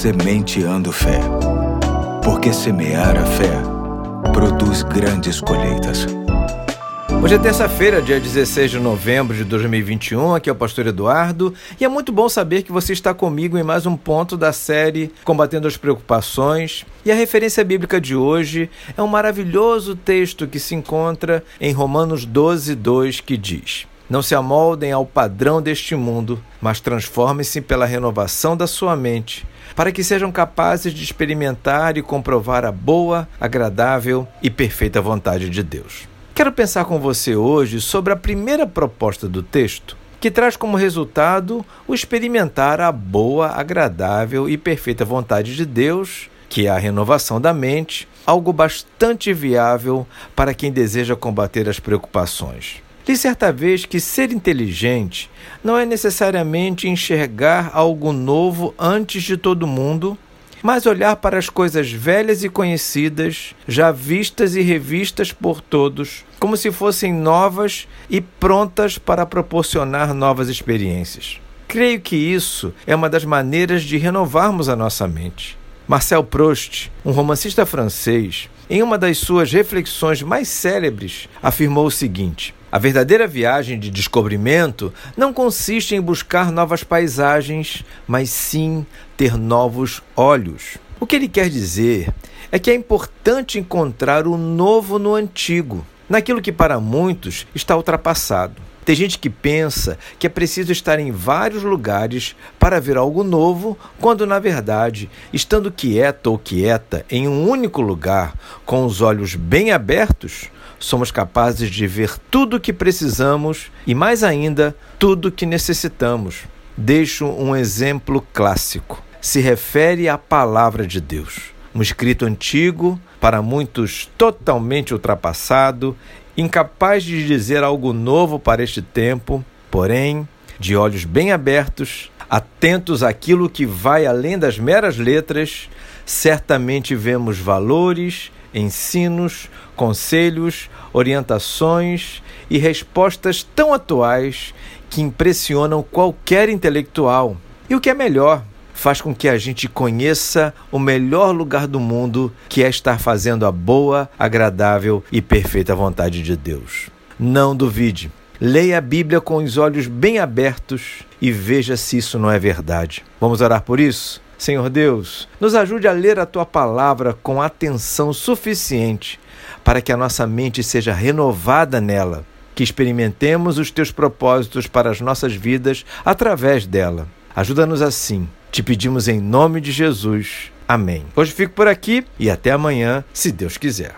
Sementeando Fé. Porque semear a fé produz grandes colheitas. Hoje é terça-feira, dia 16 de novembro de 2021. Aqui é o Pastor Eduardo e é muito bom saber que você está comigo em mais um ponto da série Combatendo as Preocupações. E a referência bíblica de hoje é um maravilhoso texto que se encontra em Romanos 12, 2, que diz: Não se amoldem ao padrão deste mundo, mas transformem-se pela renovação da sua mente, para que sejam capazes de experimentar e comprovar a boa, agradável e perfeita vontade de Deus. Quero pensar com você hoje sobre a primeira proposta do texto, que traz como resultado o experimentar a boa, agradável e perfeita vontade de Deus, que é a renovação da mente, algo bastante viável para quem deseja combater as preocupações. Li certa vez que ser inteligente não é necessariamente enxergar algo novo antes de todo mundo mas olhar para as coisas velhas e conhecidas, já vistas e revistas por todos, como se fossem novas e prontas para proporcionar novas experiências. Creio que isso é uma das maneiras de renovarmos a nossa mente. Marcel Proust, um romancista francês, em uma das suas reflexões mais célebres, afirmou o seguinte: a verdadeira viagem de descobrimento não consiste em buscar novas paisagens, mas sim ter novos olhos. O que ele quer dizer é que é importante encontrar o novo no antigo, naquilo que para muitos está ultrapassado. Tem gente que pensa que é preciso estar em vários lugares para ver algo novo, quando na verdade, estando quieta ou quieta em um único lugar, com os olhos bem abertos, somos capazes de ver tudo o que precisamos e, mais ainda, tudo o que necessitamos. Deixo um exemplo clássico. Se refere à palavra de Deus. Um escrito antigo, para muitos totalmente ultrapassado, incapaz de dizer algo novo para este tempo, porém, de olhos bem abertos, atentos àquilo que vai além das meras letras, certamente vemos valores ensinos, conselhos, orientações e respostas tão atuais que impressionam qualquer intelectual. E o que é melhor, faz com que a gente conheça o melhor lugar do mundo, que é estar fazendo a boa, agradável e perfeita vontade de Deus. Não duvide. Leia a Bíblia com os olhos bem abertos e veja se isso não é verdade. Vamos orar por isso? Senhor Deus, nos ajude a ler a tua palavra com atenção suficiente para que a nossa mente seja renovada nela, que experimentemos os teus propósitos para as nossas vidas através dela. Ajuda-nos assim. Te pedimos em nome de Jesus. Amém. Hoje fico por aqui e até amanhã, se Deus quiser.